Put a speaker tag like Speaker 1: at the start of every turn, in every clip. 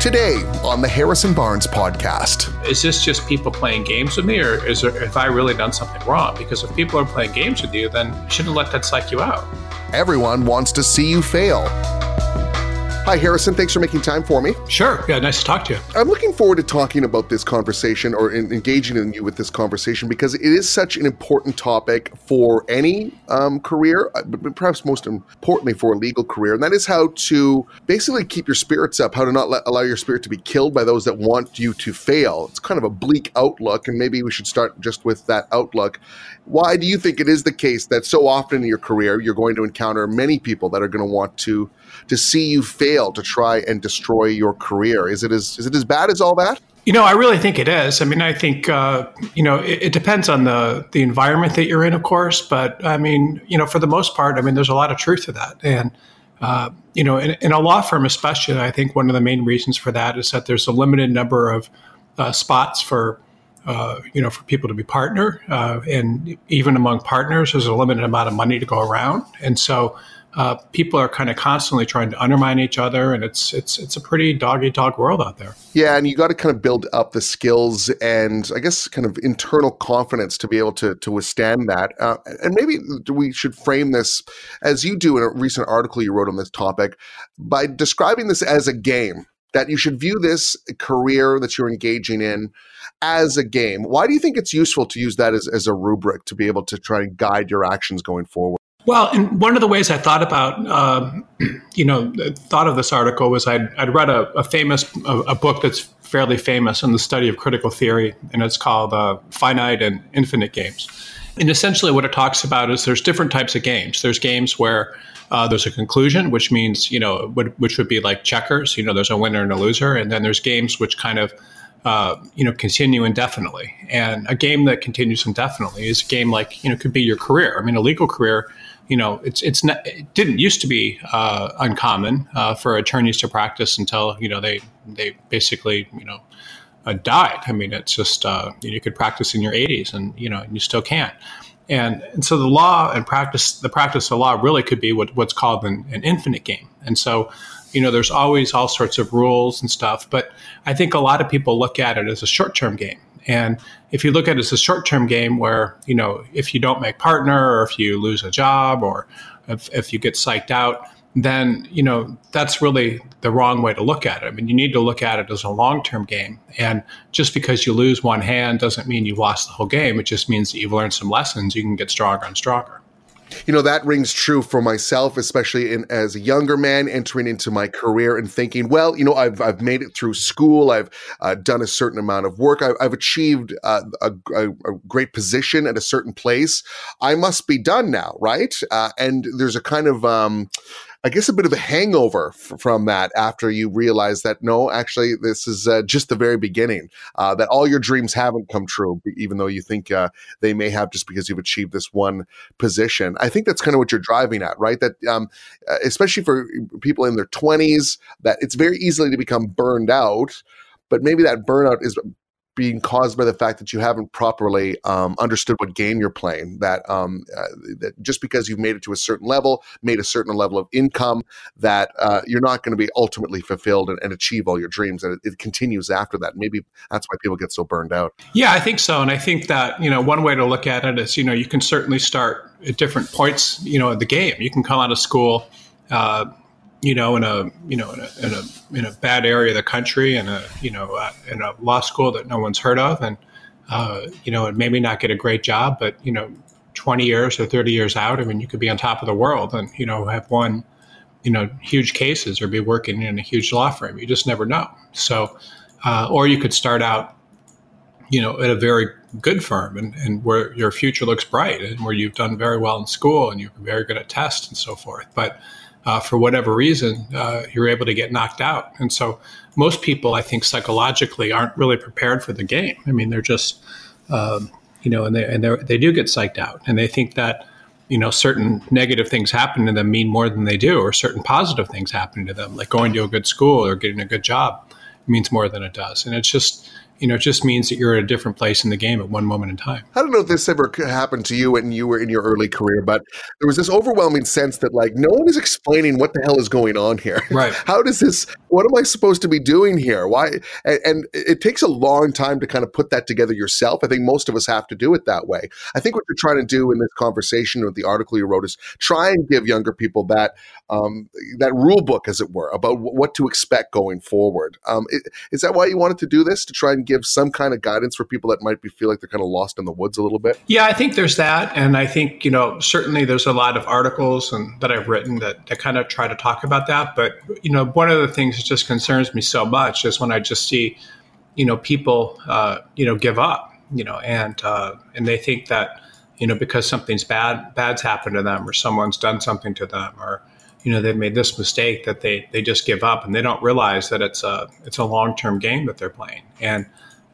Speaker 1: Today on the Harrison Barnes podcast.
Speaker 2: Is this just people playing games with me, or is there, have I really done something wrong? Because if people are playing games with you, then you shouldn't let that psych you out.
Speaker 1: Everyone wants to see you fail. Hi, Harrison. Thanks for making time for me.
Speaker 2: Sure. Yeah, nice to talk to you.
Speaker 1: I'm looking forward to talking about this conversation or in, engaging in you with this conversation because it is such an important topic for any um, career, uh, but perhaps most importantly for a legal career. And that is how to basically keep your spirits up, how to not let, allow your spirit to be killed by those that want you to fail. It's kind of a bleak outlook, and maybe we should start just with that outlook. Why do you think it is the case that so often in your career you're going to encounter many people that are going to want to to see you fail to try and destroy your career? Is it as is it as bad as all that?
Speaker 2: You know, I really think it is. I mean, I think uh, you know it, it, depends on the the environment that you're in, of course. But I mean, you know, for the most part, I mean, there's a lot of truth to that. And uh, you know, in, in, a law firm, especially, I think one of the main reasons for that is that there's a limited number of uh, spots for uh, you know, for people to be partner, uh, and even among partners, there's a limited amount of money to go around, and so uh, people are kind of constantly trying to undermine each other, and it's it's it's a pretty dog eat dog world out there.
Speaker 1: Yeah, and you got to kind of build up the skills and I guess kind of internal confidence to be able to to withstand that. Uh, and maybe we should frame this as you do in a recent article you wrote on this topic by describing this as a game. That you should view this career that you're engaging in as a game. Why do you think it's useful to use that as, as a rubric to be able to try and guide your actions going forward?
Speaker 2: Well, and one of the ways I thought about, um, you know, thought of this article was I'd, I'd read a, a famous a, a, book that's fairly famous in the study of critical theory, and it's called uh, Finite and Infinite Games. And essentially, what it talks about is there's different types of games. There's games where uh, there's a conclusion, which means you know, which would be like checkers. You know, there's a winner and a loser, and then there's games which kind of uh, you know, continue indefinitely. And a game that continues indefinitely is a game like, you know, could be your career. I mean, a legal career you know, it's it's not, it didn't used to be uh, uncommon uh, for attorneys to practice until you know they they basically you know uh, died. I mean, it's just uh, you could practice in your 80s, and you know you still can't. And, and so the law and practice the practice of law really could be what, what's called an, an infinite game. And so you know there's always all sorts of rules and stuff, but I think a lot of people look at it as a short term game. And if you look at it as a short term game where, you know, if you don't make partner or if you lose a job or if, if you get psyched out, then, you know, that's really the wrong way to look at it. I mean, you need to look at it as a long term game. And just because you lose one hand doesn't mean you've lost the whole game. It just means that you've learned some lessons. You can get stronger and stronger
Speaker 1: you know that rings true for myself especially in, as a younger man entering into my career and thinking well you know i've, I've made it through school i've uh, done a certain amount of work i've, I've achieved uh, a, a, a, great position at a certain place i must be done now right uh, and there's a kind of um, I guess a bit of a hangover f- from that after you realize that no, actually, this is uh, just the very beginning. Uh, that all your dreams haven't come true, even though you think uh, they may have, just because you've achieved this one position. I think that's kind of what you're driving at, right? That um, uh, especially for people in their 20s, that it's very easily to become burned out but maybe that burnout is being caused by the fact that you haven't properly um, understood what game you're playing. That um, uh, that just because you've made it to a certain level, made a certain level of income, that uh, you're not going to be ultimately fulfilled and, and, achieve all your dreams. And it, it, continues after that. Maybe that's why people get so burned out.
Speaker 2: Yeah, I think so. And I think that you know one way to look at it is you know you can certainly start at different points you know of the game. You can come out of school. Uh, you know, in a you know in a, in a in a bad area of the country, and a you know uh, in a law school that no one's heard of, and uh, you know, and maybe not get a great job, but you know, twenty years or thirty years out, I mean, you could be on top of the world, and you know, have won you know huge cases or be working in a huge law firm. You just never know. So, uh, or you could start out, you know, at a very good firm and, and where your future looks bright and where you've done very well in school and you're very good at tests and so forth. But uh, for whatever reason, uh, you're able to get knocked out. And so most people, I think, psychologically aren't really prepared for the game. I mean, they're just, um, you know, and they and they do get psyched out, and they think that you know certain negative things happen to them mean more than they do, or certain positive things happen to them, like going to a good school or getting a good job, means more than it does. And it's just you know, it just means that you're at a different place in the game at one moment in time.
Speaker 1: I don't know if this ever happened to you when you were in your early career, but there was this overwhelming sense that like no one is explaining what the hell is going on here.
Speaker 2: Right.
Speaker 1: How does this? What am I supposed to be doing here? Why? And, and it takes a long time to kind of put that together yourself. I think most of us have to do it that way. I think what you're trying to do in this conversation with the article you wrote is try and give younger people that um, that rule book, as it were, about w- what to expect going forward. Um, is that why you wanted to do this to try and give some kind of guidance for people that might be feel like they're kind of lost in the woods a little bit?
Speaker 2: Yeah, I think there's that, and I think you know certainly there's a lot of articles and that I've written that, that kind of try to talk about that. But you know, one of the things that just concerns me so much is when I just see you know people uh, you know give up, you know, and uh, and they think that you know because something's bad bad's happened to them or someone's done something to them or you know they've made this mistake that they they just give up and they don't realize that it's a it's a long term game that they're playing. And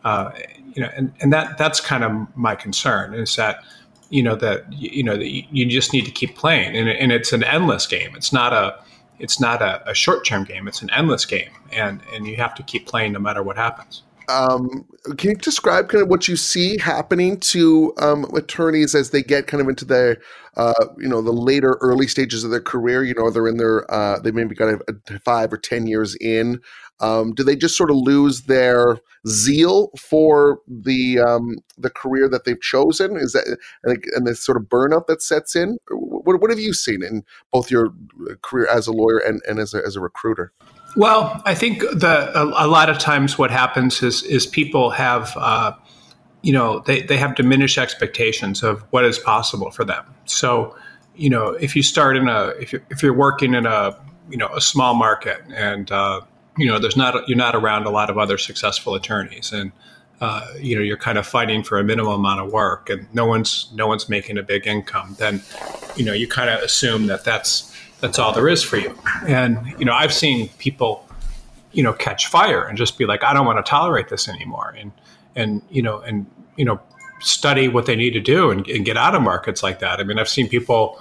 Speaker 2: uh, you know and, and that that's kind of my concern is that you know that you know that you just need to keep playing. And, and it's an endless game. It's not a it's not a, a short term game. It's an endless game. And and you have to keep playing no matter what happens
Speaker 1: um, can you describe kind of what you see happening to um, attorneys as they get kind of into their, uh, you know, the later early stages of their career? You know, they're in their, uh, they maybe got a, five or ten years in. Um, do they just sort of lose their zeal for the um, the career that they've chosen? Is that and the sort of burnout that sets in? What, what have you seen in both your career as a lawyer and, and as a, as a recruiter?
Speaker 2: Well, I think the a, a, lot of times what happens is is people have uh, you know they, they have diminished expectations of what is possible for them. So you know if you start in a if you're, if you're working in a you know a small market and uh, you know there's not you're not around a lot of other successful attorneys and uh, you know you're kind of fighting for a minimum amount of work and no one's no one's making a big income then you know you kind of assume that that's that's all there is for you. And you know, I've seen people, you know, catch fire and just be like, I don't want to tolerate this anymore, and and you know, and you know, study what they need to do and, and get out of markets like that. I mean, I've seen people,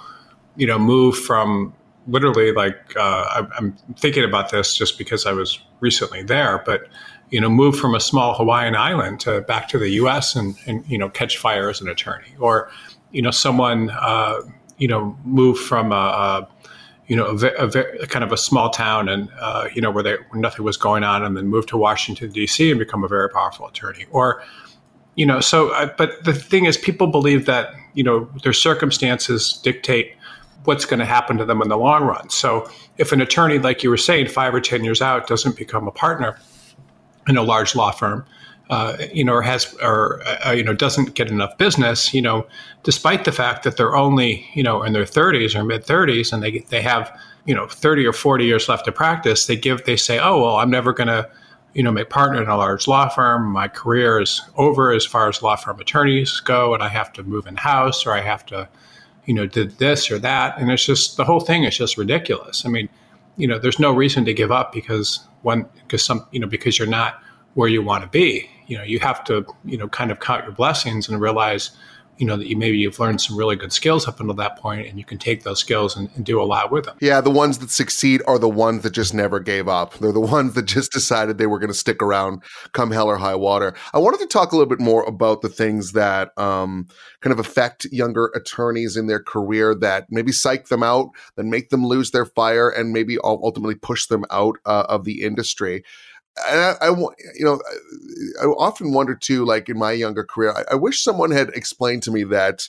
Speaker 2: you know, move from literally like uh, I'm thinking about this just because I was recently there, but you know, move from a small Hawaiian island to back to the U.S. and, and you know catch fire as an attorney, or you know, someone uh, you know move from a, a you know, a, a, a, kind of a small town and, uh, you know, where, they, where nothing was going on and then move to Washington, D.C. and become a very powerful attorney. Or, you know, so, but the thing is, people believe that, you know, their circumstances dictate what's going to happen to them in the long run. So if an attorney, like you were saying, five or 10 years out doesn't become a partner in a large law firm, uh, you know, or has, or uh, you know, doesn't get enough business, you know, despite the fact that they're only, you know, in their 30s or mid 30s, and they they have, you know, 30 or 40 years left to practice. They give, they say, oh well, I'm never going to, you know, make partner in a large law firm. My career is over as far as law firm attorneys go, and I have to move in house, or I have to, you know, did this or that, and it's just the whole thing is just ridiculous. I mean, you know, there's no reason to give up because one because some, you know, because you're not where you want to be you know you have to you know kind of count your blessings and realize you know that you maybe you've learned some really good skills up until that point and you can take those skills and, and, do a lot with them.
Speaker 1: Yeah the ones that succeed are the ones that just never gave up. They're the ones that just decided they were going to stick around come hell or high water. I wanted to talk a little bit more about the things that um, kind of affect younger attorneys in their career that maybe psych them out then make them lose their fire and maybe ultimately push them out uh, of the industry and I, I, you know, I often wonder too, like in my younger career, I, I wish someone had explained to me that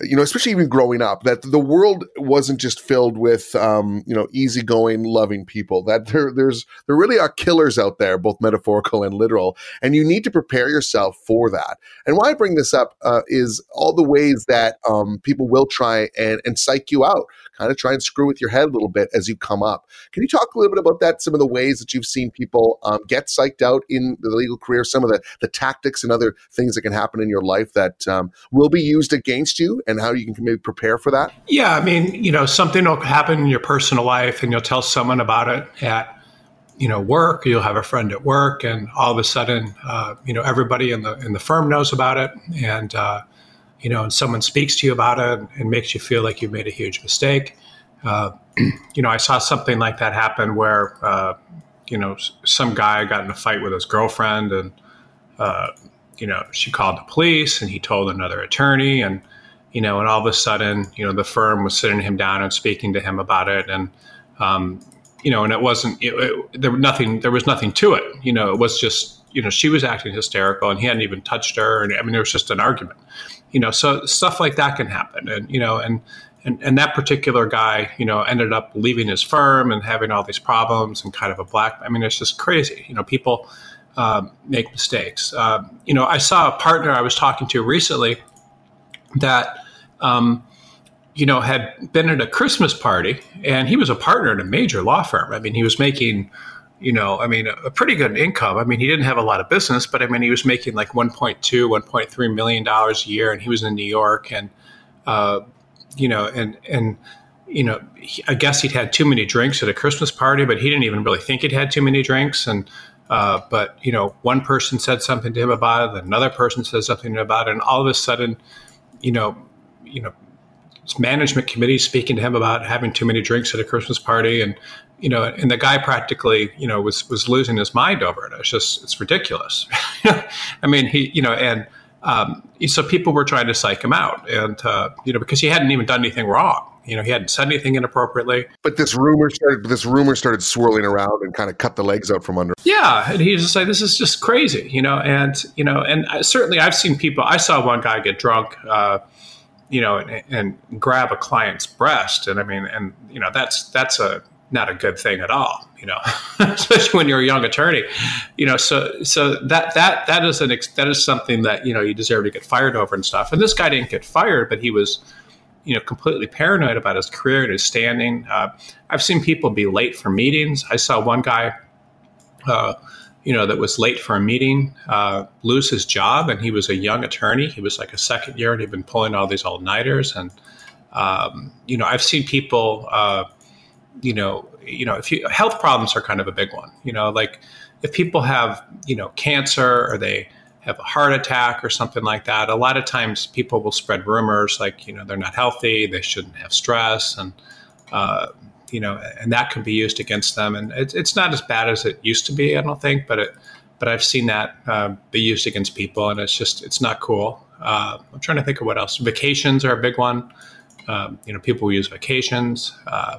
Speaker 1: you know, especially even growing up, that the world wasn't just filled with, um, you know, easygoing, loving people. That there, there's, there really are killers out there, both metaphorical and literal, and you need to prepare yourself for that. And why I bring this up uh, is all the ways that um, people will try and and psych you out, kind of try and screw with your head a little bit as you come up. Can you talk a little bit about that? Some of the ways that you've seen people um, get psyched out in the legal career, some of the the tactics and other things that can happen in your life that um, will be used against you and how you can maybe prepare for that?
Speaker 2: Yeah, I mean, you know, something will happen in your personal life and you'll tell someone about it at you know work you'll have a friend at work and all of a sudden uh, you know everybody in the in the firm knows about it and uh, you know and someone speaks to you about it and makes you feel like you've made a huge mistake uh, you know i saw something like that happen where uh, you know some guy got in a fight with his girlfriend and uh, you know, she called the police, and he told another attorney, and you know, and all of a sudden, you know, the firm was sitting him down and speaking to him about it, and um, you know, and it wasn't it, it, there was nothing there was nothing to it. You know, it was just you know she was acting hysterical, and he hadn't even touched her, and I mean, there was just an argument. You know, so stuff like that can happen, and you know, and and, and that particular guy, you know, ended up leaving his firm and having all these problems and kind of a black. I mean, it's just crazy. You know, people um, make mistakes. Um, you know, I saw a partner I was talking to recently that, um, you know, had been at a Christmas party and he was a partner at a major law firm. I mean, he was making, you know, I mean, a pretty good income. I mean, he didn't have a lot of business, but I mean, he was making like 1.2, 1.3 million dollars a year, and he was in New York, and uh, you know, and and you know, he, I guess he'd had too many drinks at a Christmas party, but he didn't even really think he'd had too many drinks, and uh, but you know, one person said something to him about it, another person said something about it, and all of a sudden, you know, you know, management committee speaking to him about having too many drinks at a Christmas party, and you know, and the guy practically, you know, was was losing his mind over it. It's just it's ridiculous. I mean, he, you know, and um, so people were trying to psych him out, and uh, you know, because he hadn't even done anything wrong. You know, he hadn't said anything inappropriately.
Speaker 1: But this rumor started. This rumor started swirling around and kind of cut the legs out from under.
Speaker 2: Yeah, and he's just like, "This is just crazy," you know. And you know, and I, certainly I've seen people. I saw one guy get drunk, uh, you know, and, and grab a client's breast, and I mean, and you know, that's that's a not a good thing at all, you know, especially when you're a young attorney, you know. So, so that that that is an that is something that you know you deserve to get fired over and stuff. And this guy didn't get fired, but he was you know completely paranoid about his career and his standing. Uh, I've seen people be late for meetings. I saw one guy, uh, you know, that was late for a meeting, uh, lose his job, and he was a young attorney. He was like a second year, and he'd been pulling all these all nighters. And um, you know, I've seen people, uh, you know, you know, if you health problems are kind of a big one. You know, like if people have you know cancer or they have a heart attack or something like that, a lot of times people will spread rumors like, you know, they're not healthy, they shouldn't have stress, and, uh, you know, and that can be used against them. And it's, it's not as bad as it used to be, I don't think, but it, but I've seen that uh, be used against people, and it's just it's not cool. Uh, I'm trying to think of what else. Vacations are a big one. Um, you know, people use vacations. Uh,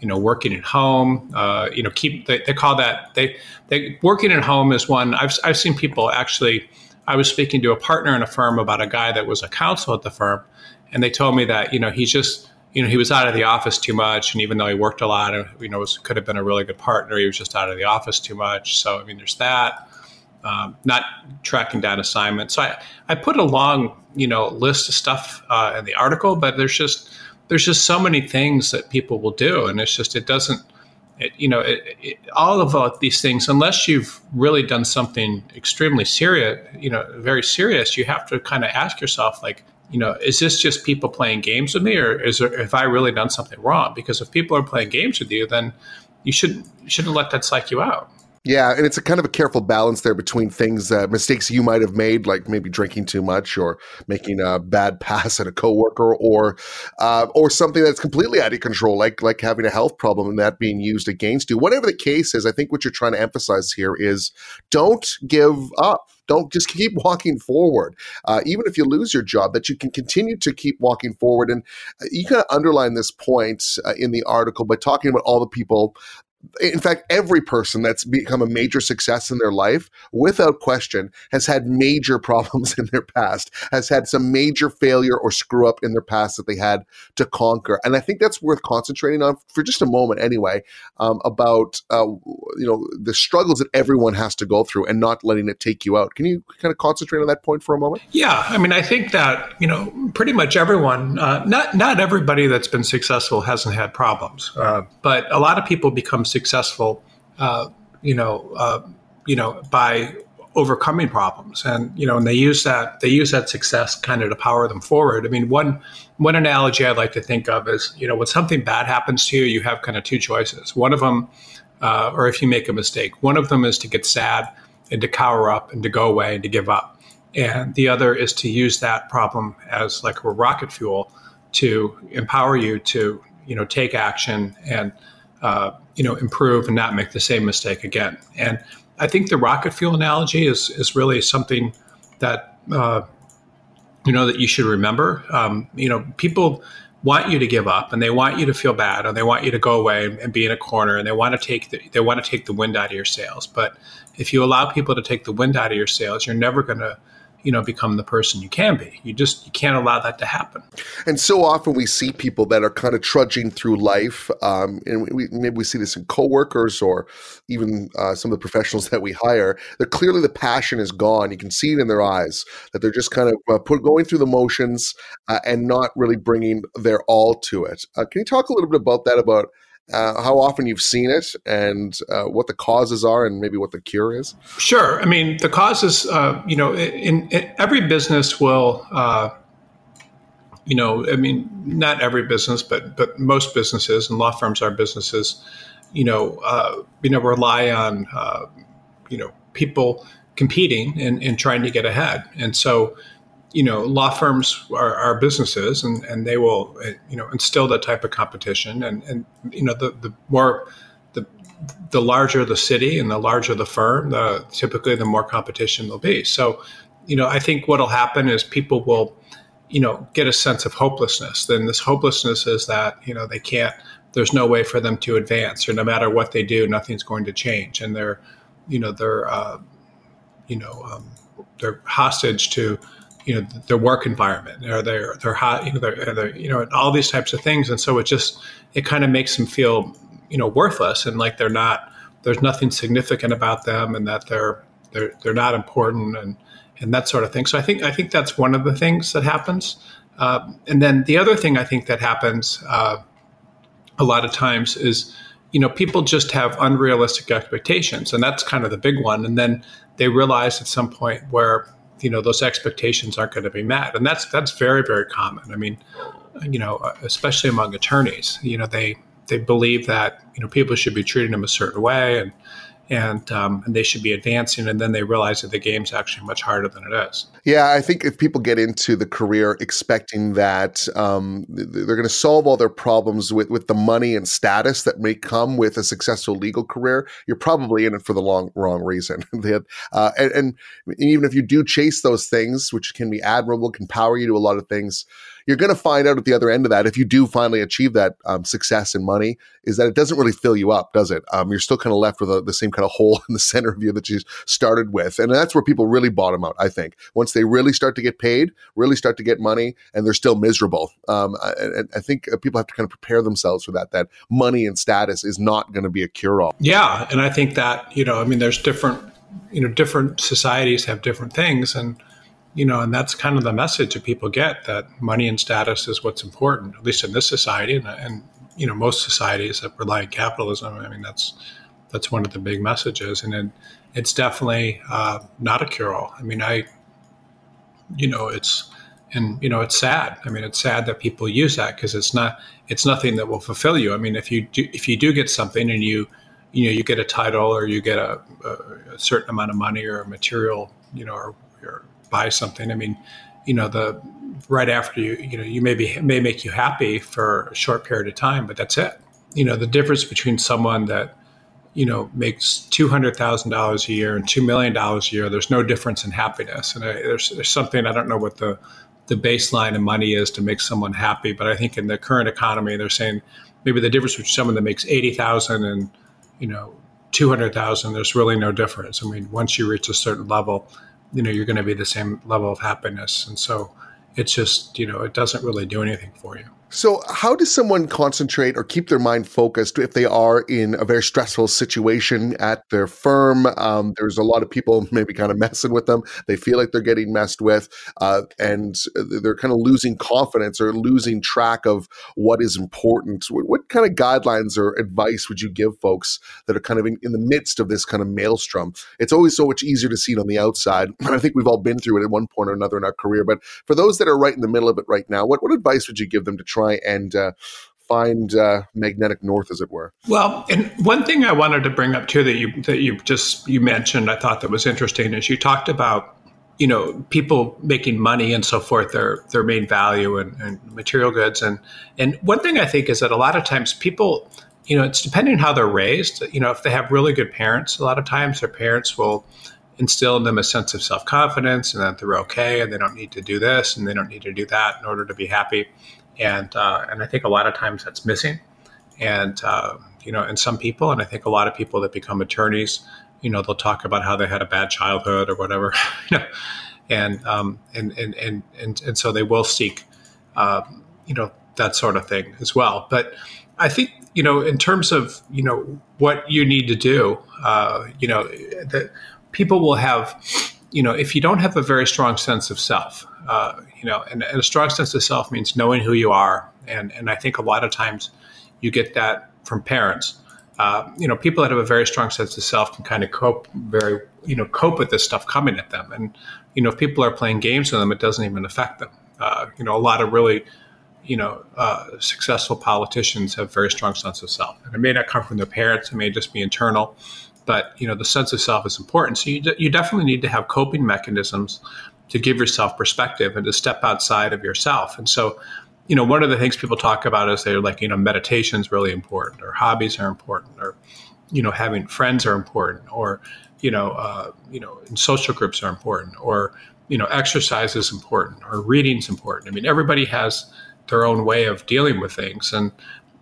Speaker 2: you know, working at home. Uh, you know, keep they, they, call that they they working at home is one. I've I've seen people actually I was speaking to a partner in a firm about a guy that was a counsel at the firm, and they told me that you know he's just you know he was out of the office too much, and even though he worked a lot, and you know was, could have been a really good partner, he was just out of the office too much. So I mean, there's that. Um, not tracking down assignments. So I, I put a long you know list of stuff uh, in the article, but there's just there's just so many things that people will do, and it's just it doesn't it, you know, it, it, all of uh, these things, unless you've really done something extremely serious, you know, very serious, you have to kind of ask yourself, like, you know, is this just people playing games with me, or is there, have I really done something wrong? Because if people are playing games with you, then you shouldn't shouldn't let that psych you out.
Speaker 1: Yeah, and it's a kind of a careful balance there between things, uh, mistakes you might have made, like maybe drinking too much or making a bad pass at a coworker, or uh, or something that's completely out of control, like like having a health problem and that being used against you. Whatever the case is, I think what you're trying to emphasize here is don't give up. Don't just keep walking forward. Uh, even if you lose your job that you can continue to keep walking forward. And uh, you kind of underline this point uh, in the article by talking about all the people in fact, every person that's become a major success in their life, without question, has had major problems in their past, has had some major failure or screw up in their past that they had to conquer. And I think that's worth concentrating on for just a moment, anyway, um, about uh, you know the struggles that everyone has to go through and not letting it take you out. Can you kind of concentrate on that point for a moment?
Speaker 2: Yeah, I mean, I think that you know pretty much everyone, uh, not not everybody that's been successful hasn't had problems, uh, but a lot of people become successful, uh, you know, uh, you know, by overcoming problems, and you know, and they use that they use that success kind of to power them forward. I mean, one one analogy I'd like to think of is, you know, when something bad happens to you, you have kind of two choices. One of them, uh, or if you make a mistake, one of them is to get sad and to cower up and to go away and to give up, and the other is to use that problem as like a rocket fuel to empower you to, you know, take action and uh, you know, improve and not make the same mistake again. And I think the rocket fuel analogy is is really something that uh, you know that you should remember. Um, you know, people want you to give up and they want you to feel bad and they want you to go away and, be in a corner and they want to take the, they want to take the wind out of your sails. But if you allow people to take the wind out of your sails, you're never going to you know become the person you can be. You just you can't allow that to happen.
Speaker 1: And so often we see people that are kind of trudging through life um, and we, maybe we see this in coworkers or even uh, some of the professionals that we hire that clearly the passion is gone. You can see it in their eyes that they're just kind of uh, put, going through the motions uh, and not really bringing their all to it. Uh, can you talk a little bit about that about uh, how often you've seen it and uh, what the causes are and maybe what the cure is?
Speaker 2: Sure. I mean, the causes, uh, you know, in, in, every business will, uh, you know, I mean, not every business, but but most businesses and law firms are businesses, you know, uh, you know, rely on, you know, people competing and, and trying to get ahead. And so, you know, law firms are, are, businesses, and, and they will, uh, you know, instill that type of competition. And, and you know, the, the more the the larger the city and the larger the firm, the typically the more competition there'll be. So, you know, I think what'll happen is people will, you know, get a sense of hopelessness. Then this hopelessness is that you know they can't. There's no way for them to advance, or no matter what they do, nothing's going to change, and they're, you know, they're, uh, you know, um, they're hostage to you know their work environment or their their hot you know their, their, you know all these types of things. And so it just it kind of makes them feel you know worthless and like they're not there's nothing significant about them and that they're they're they're not important and and that sort of thing. So i think i think that's one of the things that happens. Uh, and then the other thing i think that happens uh, a lot of times is you know people just have unrealistic expectations and that's kind of the big one. And then they realize at some point where you know those expectations aren't going to be met. And that's that's very very common. I mean you know especially among attorneys you know they they believe that you know people should be treating them a certain way and and um, and they should be advancing and then they realize that the game's actually much harder than it is.
Speaker 1: Yeah i think if people get into the career expecting that um, they're going to solve all their problems with with the money and status that may come with a successful legal career you're probably in it for the long wrong reason. Uh, and, and even if you do chase those things which can be admirable can power you to a lot of things you're going to find out at the other end of that, if you do finally achieve that um, success and money, is that it doesn't really fill you up, does it? Um, you're still kind of left with a, the same kind of hole in the center of you that you started with. And that's where people really bottom out, I think. Once they really start to get paid, really start to get money, and they're still miserable. Um, and I think uh, people have to kind of prepare themselves for that, that money and status is not going to be a cure all.
Speaker 2: Yeah. And I think that, you know, I mean, there's different, you know, different societies have different things. And, you know, and that's kind of the message that people get that money and status is what's important, at least in this society, and, and you know, most societies that rely on capitalism. I mean, that's that's one of the big messages, and it, it's definitely uh, not a cure-all. I mean, I, you know, it's and you know, it's sad. I mean, it's sad that people use that because it's not it's nothing that will fulfill you. I mean, if you do if you do get something and you you know you get a title or you get a, a, certain amount of money or a material, you know, or buy something. I mean, you know, the right after you, you know, you may be may make you happy for a short period of time, but that's it. You know, the difference between someone that you know makes two hundred thousand dollars a year and two million dollars a year, there's no difference in happiness. And I, there's there's something I don't know what the the baseline of money is to make someone happy, but I think in the current economy, they're saying maybe the difference between someone that makes eighty thousand and you know two hundred thousand, there's really no difference. I mean, once you reach a certain level, you know you're going to be the same level of happiness. And so it's just you know it doesn't really do anything for you
Speaker 1: so, how does someone concentrate or keep their mind focused if they are in a very stressful situation at their firm? Um, there's a lot of people maybe kind of messing with them. They feel like they're getting messed with, uh, and they're kind of losing confidence or losing track of what is important. What, what, kind of guidelines or advice would you give folks that are kind of in, in, the midst of this kind of maelstrom? It's always so much easier to see it on the outside. I think we've all been through it at one point or another in our career. But for those that are right in the middle of it right now, what, what advice would you give them to try? Try and uh, find uh, magnetic north, as it were.
Speaker 2: Well, and one thing I wanted to bring up too that you that you just you mentioned, I thought that was interesting, is you talked about you know people making money and so forth their their main value and, and material goods and and one thing I think is that a lot of times people you know, it's depending how they're raised. You know, if they have really good parents, a lot of times their parents will instill in them a sense of self confidence and that they're okay and they don't need to do this and they don't need to do that in order to be happy. And uh, and I think a lot of times that's missing. And uh, you know, and some people, and I think a lot of people that become attorneys, you know, they'll talk about how they had a bad childhood or whatever, you know, and um, and, and and and and so they will seek, uh, you know, that sort of thing as well. But I think you know, in terms of you know what you need to do, uh, you know, that people will have, you know, if you don't have a very strong sense of self, uh, you know, and, and, a strong sense of self means knowing who you are, and and I think a lot of times you get that from parents. Uh, you know, people that have a very strong sense of self can kind of cope very, you know, cope with this stuff coming at them. And you know, if people are playing games with them, it doesn't even affect them. Uh, you know, a lot of really you know, uh, successful politicians have very strong sense of self. And it may not come from their parents; it may just be internal. But you know, the sense of self is important. So you de- you definitely need to have coping mechanisms to give yourself perspective and to step outside of yourself. And so, you know, one of the things people talk about is they're like, you know, meditation is really important, or hobbies are important, or you know, having friends are important, or you know, uh, you know, social groups are important, or you know, exercise is important, or reading is important. I mean, everybody has their own way of dealing with things, and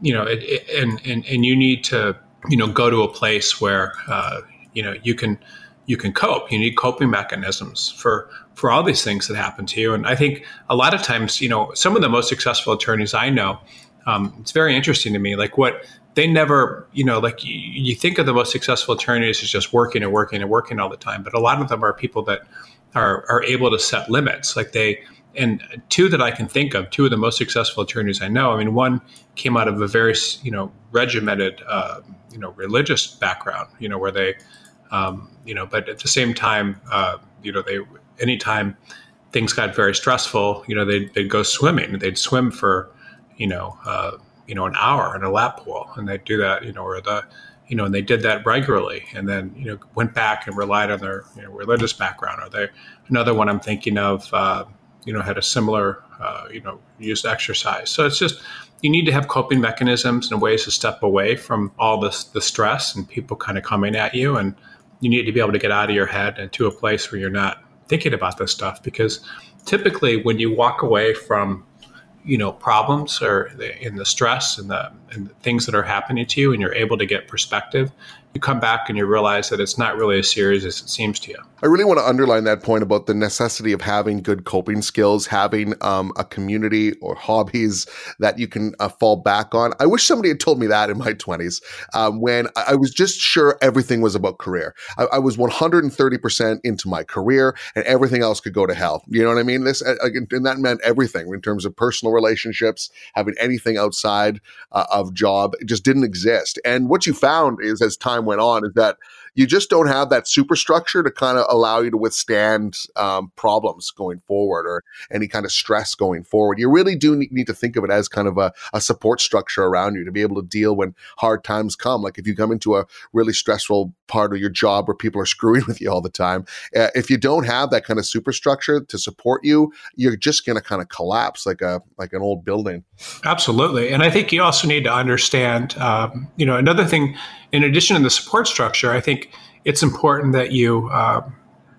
Speaker 2: you know, it, it, and and and you need to you know go to a place where uh, you know you can you can cope. You need coping mechanisms for for all these things that happen to you. And I think a lot of times, you know, some of the most successful attorneys I know, um, it's very interesting to me. Like what they never, you know, like you, you think of the most successful attorneys as just working and working and working all the time, but a lot of them are people that are are able to set limits. Like they and two that I can think of, two of the most successful attorneys I know. I mean, one came out of a very you know regimented uh, you know religious background, you know, where they um, you know, but at the same time, uh, you know, they anytime things got very stressful, you know, they'd, they'd go swimming. They'd swim for you know uh, you know an hour in a lap pool, and they'd do that, you know, or the you know, and they did that regularly, and then you know went back and relied on their you know, religious background. Or they another one I'm thinking of. Uh, you know, had a similar, uh, you know, used exercise. So it's just you need to have coping mechanisms and ways to step away from all this the stress and people kind of coming at you, and you need to be able to get out of your head and to a place where you're not thinking about this stuff because typically when you walk away from you know problems or the, in the stress and the, and the things that are happening to you and you're able to get perspective you come back and you realize that it's not really as serious as it seems to you.
Speaker 1: I really want to underline that point about the necessity of having good coping skills, having um, a community or hobbies that you can uh, fall back on. I wish somebody had told me that in my 20s um, when I was just sure everything was about career. I, I, was 130% into my career and everything else could go to hell. You know what I mean? This uh, And that meant everything in terms of personal relationships, having anything outside uh, of job. It just didn't exist. And what you found is as time time went on is that you just don't have that superstructure to kind of allow you to withstand um, problems going forward or any kind of stress going forward. You really do need to think of it as kind of a, a support structure around you to be able to deal when hard times come. Like if you come into a really stressful part of your job where people are screwing with you all the time, uh, if you don't have that kind of superstructure to support you, you're just going to kind of collapse like a like an old building.
Speaker 2: Absolutely, and I think you also need to understand. Um, you know, another thing in addition to the support structure, I think it's important that you, uh,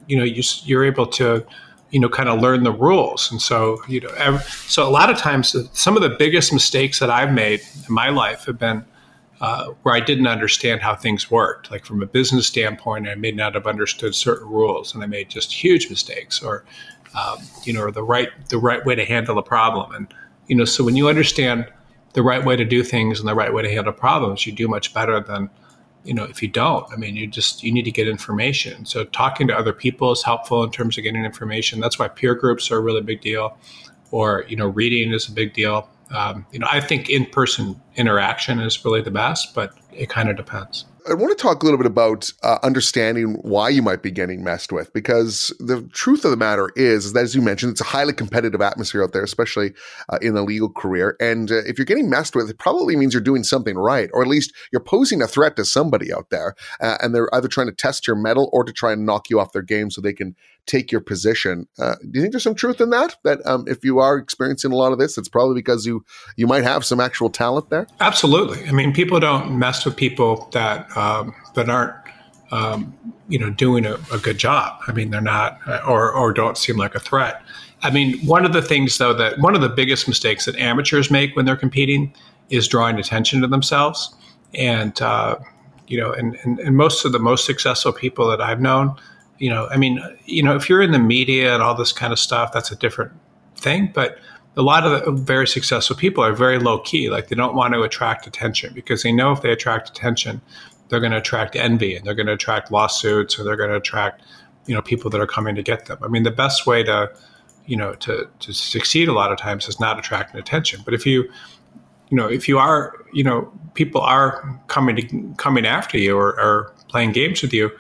Speaker 2: you know, you, you're able to, you know, kind of learn the rules. And so, you know, so a lot of times, some of the biggest mistakes that I've made in my life have been uh, where I didn't understand how things worked. Like from a business standpoint, I may not have understood certain rules, and I made just huge mistakes, or um, you know, or the right the right way to handle a problem. And you know, so when you understand the right way to do things and the right way to handle problems, you do much better than you know if you don't i mean you just you need to get information. So talking to other people is helpful in terms of getting information. That's why peer groups are a really big deal or you know reading is a big deal. Um, you know i think in-person interaction is really the best but it kind of depends.
Speaker 1: I want to talk a little bit about uh, understanding why you might be getting messed with, because the truth of the matter is, is that, as you mentioned, it's a highly competitive atmosphere out there, especially uh, in a legal career. And uh, if you're getting messed with, it probably means you're doing something right, or at least you're posing a threat to somebody out there, uh, and they're either trying to test your mettle or to try and knock you off their game so they can take your position. Uh, do you think there's some truth in that? That um, if you are experiencing a lot of this, it's probably because you you might have some actual talent there.
Speaker 2: Absolutely. I mean, people don't mess with people that um, that aren't um, you know doing a, a, good job. I mean, they're not or or don't seem like a threat. I mean, one of the things though that one of the biggest mistakes that amateurs make when they're competing is drawing attention to themselves. And uh, you know, and, and, and most of the most successful people that I've known you know, I mean, you know, if you're in the media and all this kind of stuff, that's a different thing. But a lot of very successful people are very low key. Like they don't want to attract attention because they know if they attract attention, they're going to attract envy and they're going to attract lawsuits or they're going to attract, you know, people that are coming to get them. I mean, the best way to, you know, to, to succeed a lot of times is not attracting attention. But if you, you know, if you are, you know, people are coming to coming after you or, or playing games with you,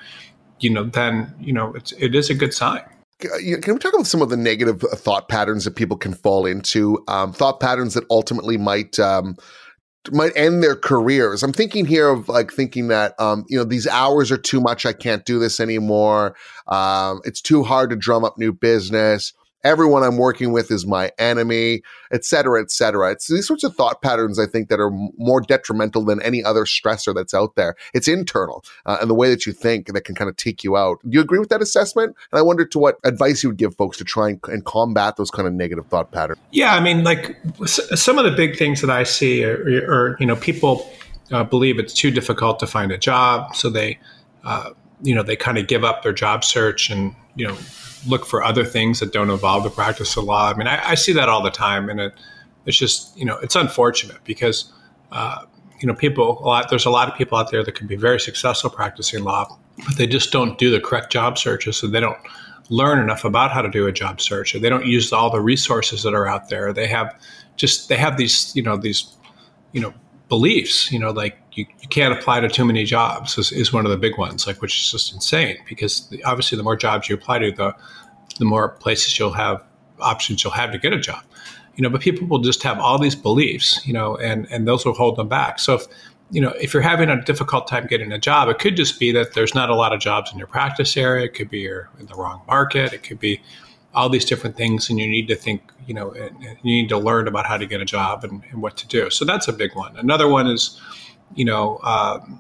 Speaker 2: you know, then you know it's it is a good sign.
Speaker 1: Can we talk about some of the negative thought patterns that people can fall into? Um, thought patterns that ultimately might um, might end their careers. I'm thinking here of like thinking that um, you know these hours are too much. I can't do this anymore. Um, it's too hard to drum up new business everyone I'm working with is my enemy, et cetera, et cetera. It's these sorts of thought patterns, I think, that are more detrimental than any other stressor that's out there. It's internal uh, and the way that you think that can kind of take you out. Do you agree with that assessment? And I wonder to what advice you would give folks to try and, and combat those kind of negative thought patterns.
Speaker 2: Yeah, I mean, like some of the big things that I see are, are you know, people uh, believe it's too difficult to find a job, so they, uh, you know, they kind of give up their job search and you know look for other things that don't involve the practice of law. I mean, I, I see that all the time, and it, it's just you know it's unfortunate because uh, you know people a lot. There's a lot of people out there that can be very successful practicing law, but they just don't do the correct job searches, so they don't learn enough about how to do a job search, or they don't use all the resources that are out there. They have just they have these you know these you know beliefs. You know, like you, you can't apply to too many jobs is, is one of the big ones, like which is just insane because the, obviously the more jobs you apply to, the the more places you'll have options you'll have to get a job. You know, but people will just have all these beliefs, you know, and and those will hold them back. So if you know, if you're having a difficult time getting a job, it could just be that there's not a lot of jobs in your practice area. It could be you're in the wrong market. It could be all these different things, and you need to think, you know, you need to learn about how to get a job and, and what to do. So that's a big one. Another one is, you know, um,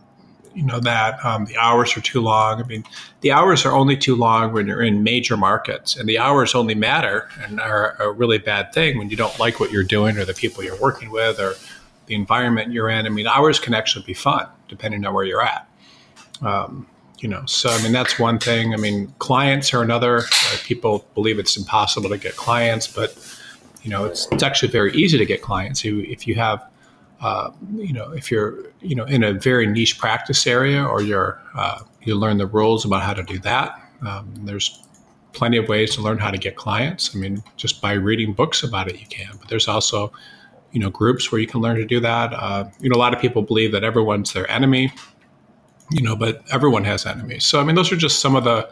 Speaker 2: you know that um, the hours are too long. I mean, the hours are only too long when you're in major markets, and the hours only matter and are a really bad thing when you don't like what you're doing or the people you're working with or the environment you're in. I mean, hours can actually be fun depending on where you're at. Um, you know, so I mean, that's one thing. I mean, clients are another. Uh, people believe it's impossible to get clients, but you know, it's, it's actually very easy to get clients. If you have uh, you know, if you're, you know, in a very niche practice area or you're, uh, you learn the rules about how to do that. Um, there's plenty of ways to learn how to get clients. I mean, just by reading books about it, you can. But there's also, you know, groups where you can learn to do that. Uh, you know, a lot of people believe that everyone's their enemy. You know, but everyone has enemies. So I mean, those are just some of the,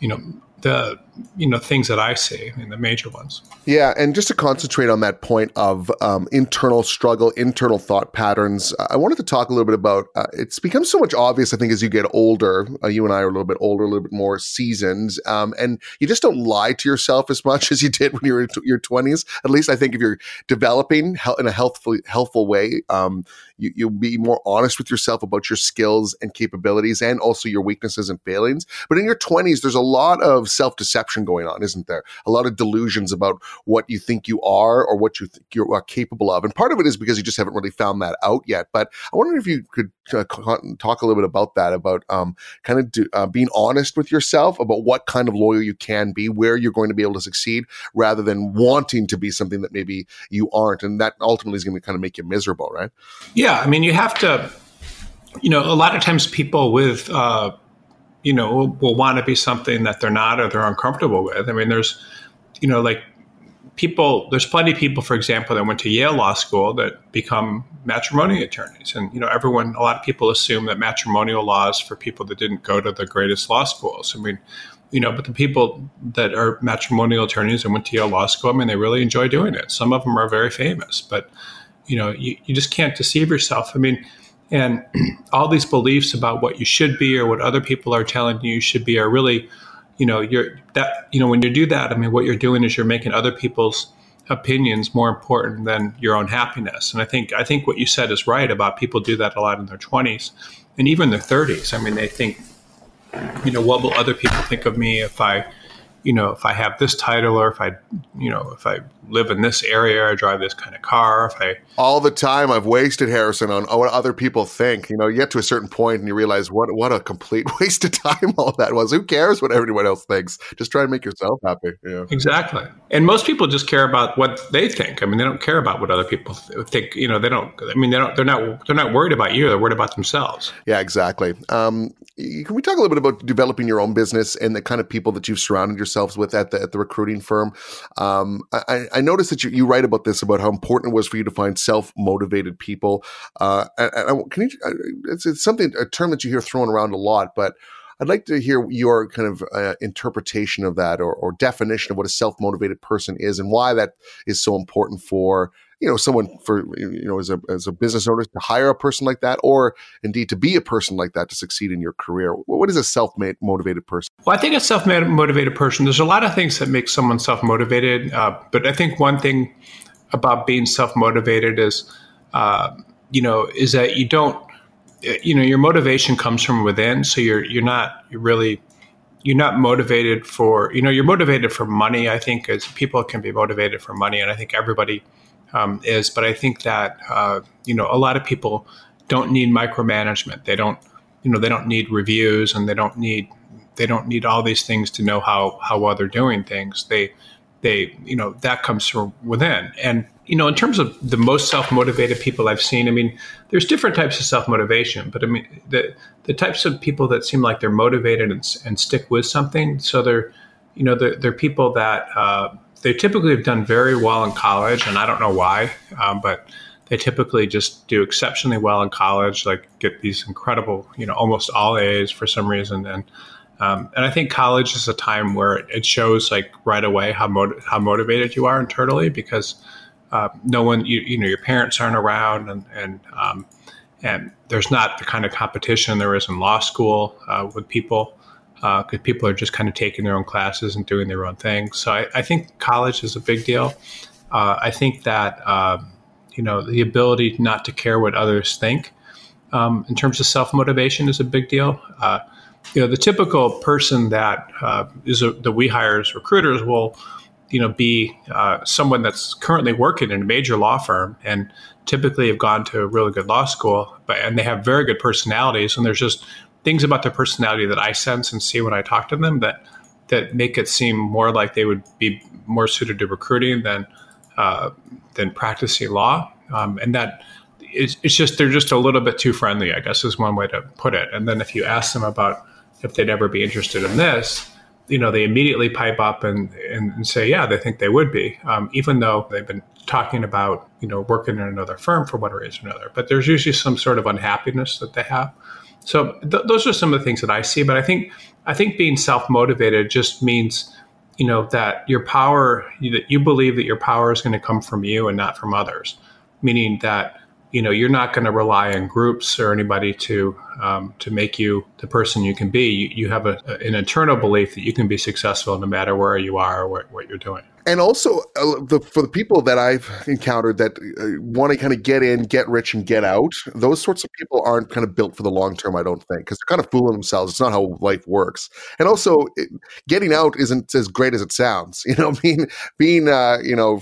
Speaker 2: you know, the you know things that I see, I mean, the major ones.
Speaker 1: Yeah, and just to concentrate on that point of um, internal struggle, internal thought patterns, I wanted to talk a little bit about. Uh, it's become so much obvious, I think, as you get older. Uh, you and I are a little bit older, a little bit more seasoned, um, and you just don't lie to yourself as much as you did when you were in your twenties. At least I think if you're developing in a healthful, healthful way, um, you, you'll be more honest with yourself about your skills and capabilities, and also your weaknesses and failings. But in your twenties, there's a lot of self deception going on, isn't there? A lot of delusions about what you think you are or what you think you are capable of. And part of it is because you just haven't really found that out yet. But I wonder if you could uh, talk a little bit about that, about um, kind of do, uh, being honest with yourself about what kind of lawyer you can be, where you're going to be able to succeed, rather than wanting to be something that maybe you aren't. And that ultimately is going to kind of make you miserable, right?
Speaker 2: Yeah. I mean, you have to, you know, a lot of times people with, uh, you know, will, want to be something that they're not or they're uncomfortable with. I mean, there's, you know, like people there's plenty of people for example that went to yale law school that become matrimonial attorneys. And you know everyone a lot of people assume that matrimonial law is for people that didn't go to the greatest law schools. I mean you know but the people that are matrimonial attorneys and went to yale law school i mean they really enjoy doing it. Some of them are very famous but you know you, you just can't deceive yourself. I mean and all these beliefs about what you should be or what other people are telling you should be are really you know you're that you know when you do that i mean what you're doing is you're making other people's opinions more important than your own happiness. And i think i think what you said is right about people do that a lot in their 20s and even their 30s i mean they think you know what will other people think of me if i you know, if I have this title or if I, you know, if I live in this area or drive this kind of car, if I
Speaker 1: all the time I've wasted Harrison on what other people think. You know, you get to a certain point and you realize what what a complete waste of time all that was. Who cares what everyone else thinks? Just try and make yourself happy. Yeah.
Speaker 2: Exactly. And most people just care about what they think. I mean, they don't care about what other people think. You know, they don't. I mean, they don't. They're not. They're not worried about you. They're worried about themselves.
Speaker 1: Yeah, exactly. Um, can we talk a little bit about developing your own business and the kind of people that you've surrounded with at the at the recruiting firm? Um, I, I, noticed that you, you, write about this about how important it was for you to find self motivated people. Uh, and, and can you? Uh, it's, it's, something a term that you hear thrown around a lot, but I'd like to hear your kind of uh, interpretation of that or, or definition of what a self motivated person is and why that is so important for you know someone for you know as a as a business owner to hire a person like that or indeed to be a person like that to succeed in your career. What is a self-motivated person?
Speaker 2: Well i think a self-motivated person there's a lot of things that make someone self-motivated uh, but i think one thing about being self-motivated is uh, you know is that you don't you know your motivation comes from within so you're you're not you're really you're not motivated for you know you're motivated for money i think as people can be motivated for money and i think everybody um, is. But I think that uh, you know a lot of people don't need micromanagement. They don't you know they don't need reviews and they don't need they don't need all these things to know how how well they're doing things. They they you know that comes from within and you know in terms of the most self-motivated people i've seen i mean there's different types of self-motivation but i mean the the types of people that seem like they're motivated and, and stick with something so they're you know they're, they're people that uh, they typically have done very well in college, and I don't know why, um, but they typically just do exceptionally well in college, like get these incredible, you know, almost all A's for some reason. And um, and I think college is a time where it shows like right away how mot- how motivated you are internally because uh, no one, you, you know, your parents aren't around, and and um, and there's not the kind of competition there is in law school uh, with people because uh, people are just kind of taking their own classes and doing their own thing. So I, I think college is a big deal. Uh, I think that um, you know the ability not to care what others think um, in terms of self motivation is a big deal. Uh, you know, the typical person that uh, is a, that we hire as recruiters will you know be uh, someone that's currently working in a major law firm and typically have gone to a really good law school but and they have very good personalities and there's just things about their personality that I sense and see when I talk to them that that make it seem more like they would be more suited to recruiting than uh, than practicing law, um, and that it's, it's just they're just a little bit too friendly. I guess is one way to put it. And then if you ask them about if they'd ever be interested in this, you know, they immediately pipe up and, and, say, yeah, they think they would be, um, even though they've been talking about, you know, working in another firm for one reason or another. But there's usually some sort of unhappiness that they have. So th- those are some of the things that I see. But I think I think being self motivated just means you know that your power that you believe that your power is going to come from you and not from others, meaning that you know you're not going to rely on groups or anybody to um, to make you the person you can be. You, you have a, an internal belief that you can be successful no matter where you are or what, what you're doing
Speaker 1: and also uh, the, for the people that I've encountered that uh, want to kind of get in, get rich, and get out, those sorts of people aren't kind of built for the long term. I don't think because they're kind of fooling themselves. It's not how life works. And also, it, getting out isn't as great as it sounds. You know, being being uh, you know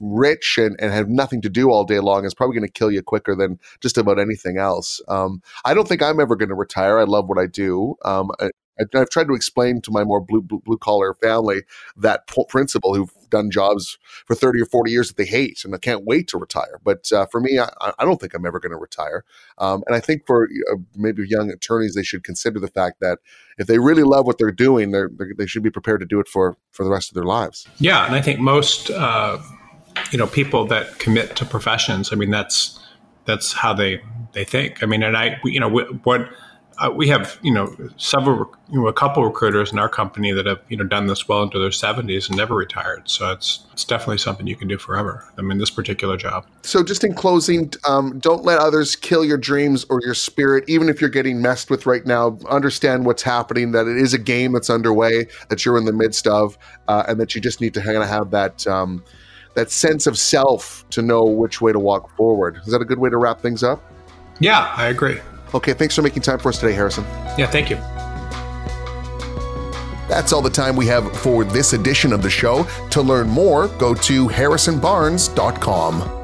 Speaker 1: rich and, and have nothing to do all day long is probably going to kill you quicker than just about anything else. Um, I don't think I'm ever going to retire. I love what I do. Um, I, I've tried to explain to my more blue blue, blue collar family that principle who've done jobs for 30 or 40 years that they hate and I can't wait to retire. But uh, for me, I, I, don't think I'm ever going to retire. Um, and I think for uh, maybe young attorneys, they should consider the fact that if they really love what they're doing, they're, they're they should be prepared to do it for, for the rest of their lives.
Speaker 2: Yeah. And I think most, uh, you know, people that commit to professions, I mean, that's, that's how they, they think. I mean, and I, you know, what, uh, we have you know several you know a couple recruiters in our company that have you know done this well into their 70s and never retired. So it's it's definitely something you can do forever. I mean this particular job.
Speaker 1: So just in closing um, don't let others kill your dreams or your spirit even if you're getting messed with right now. Understand what's happening that it is a game that's underway that you're in the midst of uh, and that you just need to kind of have that um, that sense of self to know which way to walk forward is that a good way to wrap things up
Speaker 2: yeah i agree
Speaker 1: Okay, thanks for making time for us today, Harrison.
Speaker 2: Yeah, thank you.
Speaker 1: That's all the time we have for this edition of the show. To learn more, go to harrisonbarnes.com.